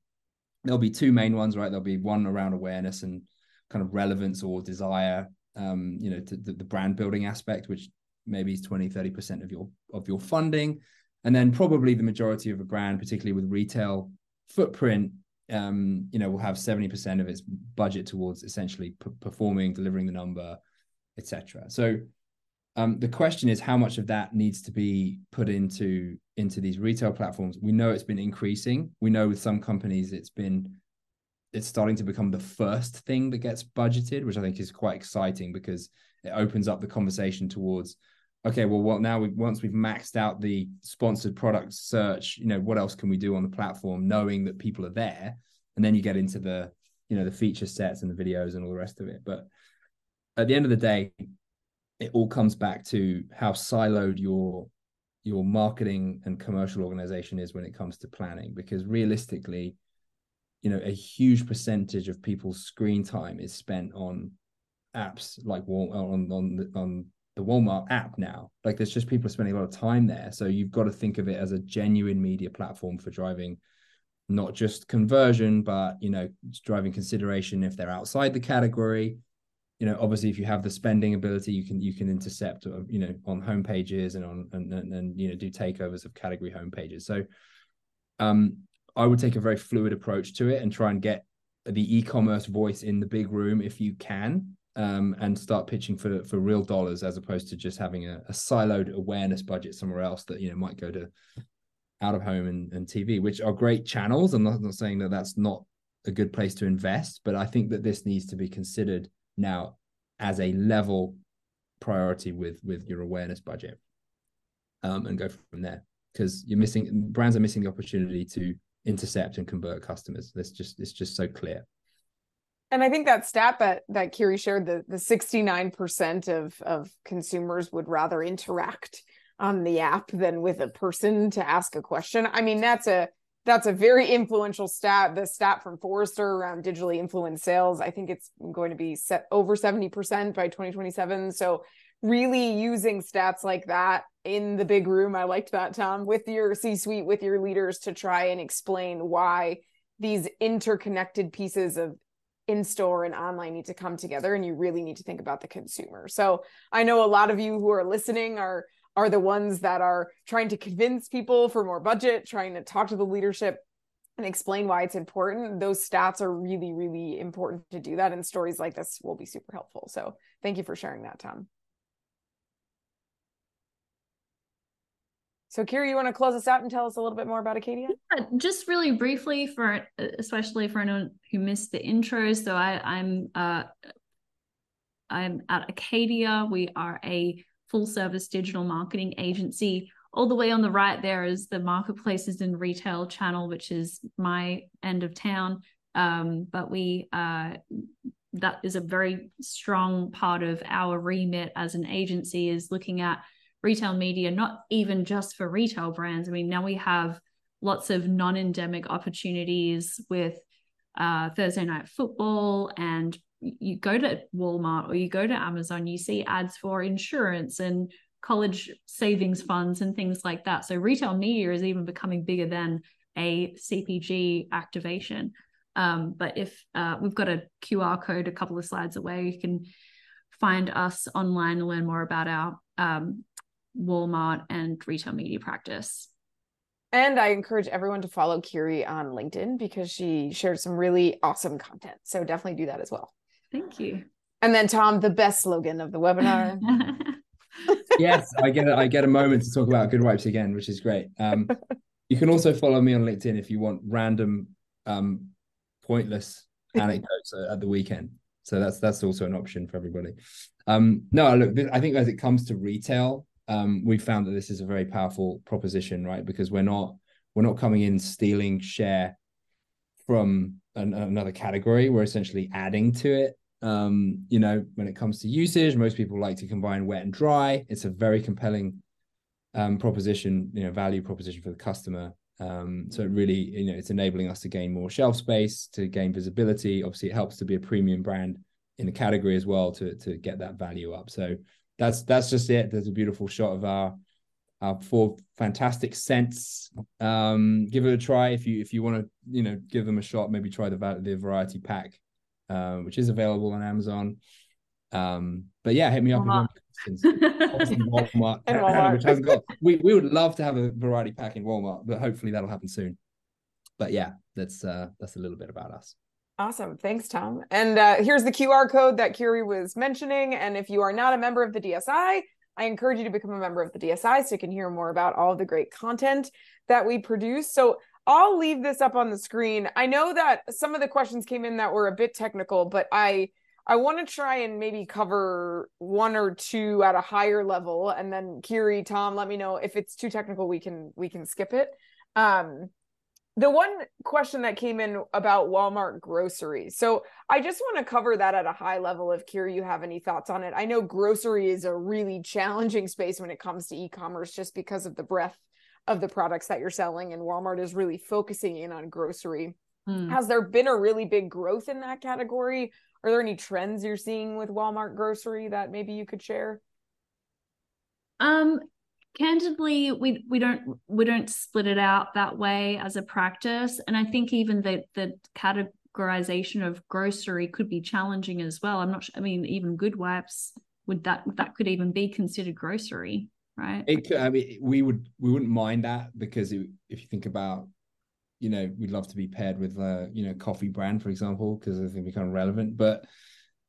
S3: there'll be two main ones, right? There'll be one around awareness and kind of relevance or desire, um, you know, to, the, the brand building aspect, which maybe is 20, 30% of your of your funding. And then probably the majority of a brand, particularly with retail footprint, um, you know, will have 70% of its budget towards essentially p- performing, delivering the number, etc. So um, the question is how much of that needs to be put into into these retail platforms. We know it's been increasing. We know with some companies it's been it's starting to become the first thing that gets budgeted, which I think is quite exciting because it opens up the conversation towards okay, well, what now we once we've maxed out the sponsored product search, you know, what else can we do on the platform, knowing that people are there, and then you get into the you know the feature sets and the videos and all the rest of it. But at the end of the day, it all comes back to how siloed your your marketing and commercial organization is when it comes to planning because realistically you know a huge percentage of people's screen time is spent on apps like on on on the Walmart app now. Like there's just people spending a lot of time there. So you've got to think of it as a genuine media platform for driving not just conversion, but you know, driving consideration if they're outside the category. You know, obviously, if you have the spending ability, you can you can intercept, uh, you know, on homepages and on and, and, and you know do takeovers of category homepages. So, um, I would take a very fluid approach to it and try and get the e-commerce voice in the big room if you can um, and start pitching for for real dollars as opposed to just having a, a, siloed awareness budget somewhere else that you know might go to out of home and, and TV, which are great channels. I'm not, not saying that that's not a good place to invest, but I think that this needs to be considered now as a level priority with with your awareness budget, um, and go from there because you're missing brands are missing the opportunity to intercept and convert customers. That's just it's just so clear.
S2: And I think that stat that that Kiri shared, the the 69% of of consumers would rather interact on the app than with a person to ask a question. I mean, that's a that's a very influential stat. The stat from Forrester around digitally influenced sales, I think it's going to be set over 70% by 2027. So really using stats like that in the big room. I liked that, Tom, with your C suite, with your leaders to try and explain why these interconnected pieces of in store and online need to come together and you really need to think about the consumer. So I know a lot of you who are listening are are the ones that are trying to convince people for more budget, trying to talk to the leadership and explain why it's important. Those stats are really really important to do that and stories like this will be super helpful. So thank you for sharing that, Tom. So, Kiri, you want to close us out and tell us a little bit more about Acadia?
S1: Yeah, just really briefly for especially for anyone who missed the intro. So, I, I'm uh, I'm at Acadia. We are a full service digital marketing agency. All the way on the right there is the marketplaces and retail channel, which is my end of town. Um, but we uh, that is a very strong part of our remit as an agency is looking at retail media, not even just for retail brands. I mean, now we have lots of non endemic opportunities with uh, Thursday night football and you go to Walmart or you go to Amazon, you see ads for insurance and college savings funds and things like that. So retail media is even becoming bigger than a CPG activation. Um, but if uh, we've got a QR code a couple of slides away, you can find us online and learn more about our um, Walmart and retail media practice.
S2: And I encourage everyone to follow Kiri on LinkedIn because she shared some really awesome content. So definitely do that as well.
S1: Thank you.
S2: And then Tom, the best slogan of the webinar.
S3: yes, I get a, I get a moment to talk about good wipes again, which is great. Um, you can also follow me on LinkedIn if you want random, um, pointless anecdotes at the weekend. So that's that's also an option for everybody. Um, no, look, I think as it comes to retail, um, we found that this is a very powerful proposition, right? Because we're not we're not coming in stealing share from an, another category. We're essentially adding to it. Um, you know, when it comes to usage, most people like to combine wet and dry. It's a very compelling um, proposition, you know, value proposition for the customer. Um, so it really, you know, it's enabling us to gain more shelf space, to gain visibility. Obviously, it helps to be a premium brand in the category as well to to get that value up. So that's that's just it. There's a beautiful shot of our our four fantastic scents. Um, give it a try if you if you want to you know give them a shot. Maybe try the the variety pack, uh, which is available on Amazon. Um, but yeah, hit me up Walmart. if you want. Walmart, Walmart. which hasn't got. We we would love to have a variety pack in Walmart, but hopefully that'll happen soon. but yeah, that's uh, that's a little bit about us.
S2: Awesome. Thanks, Tom. And uh, here's the QR code that Kiri was mentioning. And if you are not a member of the DSI, I encourage you to become a member of the DSI so you can hear more about all the great content that we produce. So I'll leave this up on the screen. I know that some of the questions came in that were a bit technical, but I I want to try and maybe cover one or two at a higher level and then Kiri, Tom, let me know if it's too technical we can we can skip it. Um the one question that came in about Walmart groceries. So I just want to cover that at a high level if Kiri, you have any thoughts on it. I know grocery is a really challenging space when it comes to e-commerce just because of the breadth of the products that you're selling and Walmart is really focusing in on grocery. Mm. Has there been a really big growth in that category? Are there any trends you're seeing with Walmart grocery that maybe you could share?
S1: Um candidly we we don't we don't split it out that way as a practice. And i think even the the categorization of grocery could be challenging as well. I'm not sure, i mean even good wipes would that that could even be considered grocery right?
S3: It i mean we would we wouldn't mind that because it, if you think about you know we'd love to be paired with a you know coffee brand for example because I think we kind of relevant. But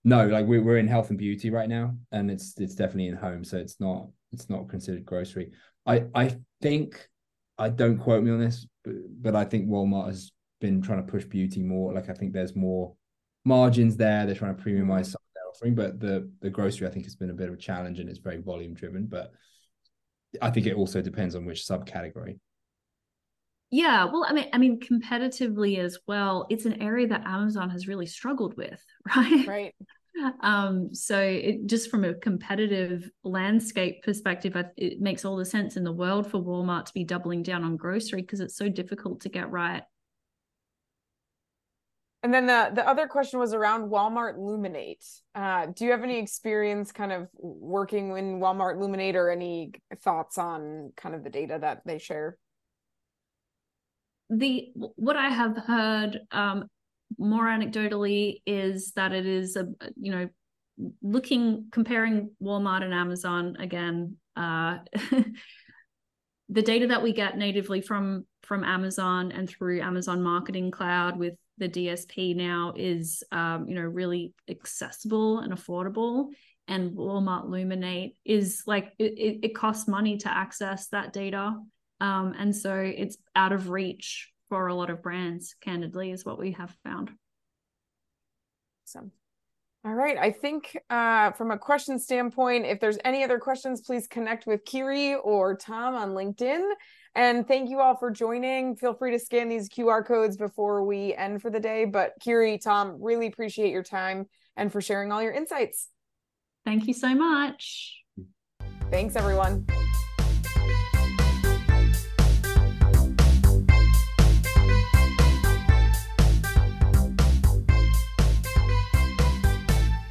S3: no like we're, we're in health and beauty right now and it's it's definitely in home so it's not it's not considered grocery. I I think I don't quote me on this, but, but I think Walmart has been trying to push beauty more. Like I think there's more margins there. They're trying to premiumize some of their offering, but the the grocery I think has been a bit of a challenge and it's very volume driven. But I think it also depends on which subcategory.
S1: Yeah, well, I mean, I mean, competitively as well, it's an area that Amazon has really struggled with, right?
S2: Right.
S1: Um, so it, just from a competitive landscape perspective, it makes all the sense in the world for Walmart to be doubling down on grocery because it's so difficult to get right.
S2: And then the the other question was around Walmart Luminate. Uh, do you have any experience kind of working in Walmart Luminate or any thoughts on kind of the data that they share?
S1: The what I have heard um, more anecdotally is that it is a you know looking comparing Walmart and Amazon again uh, the data that we get natively from from Amazon and through Amazon Marketing Cloud with the DSP now is um, you know really accessible and affordable. And Walmart Luminate is like it, it costs money to access that data um, and so it's out of reach for a lot of brands, candidly, is what we have found.
S2: Awesome. All right. I think uh, from a question standpoint, if there's any other questions, please connect with Kiri or Tom on LinkedIn. And thank you all for joining. Feel free to scan these QR codes before we end for the day. But Kiri, Tom, really appreciate your time and for sharing all your insights.
S1: Thank you so much.
S2: Thanks, everyone.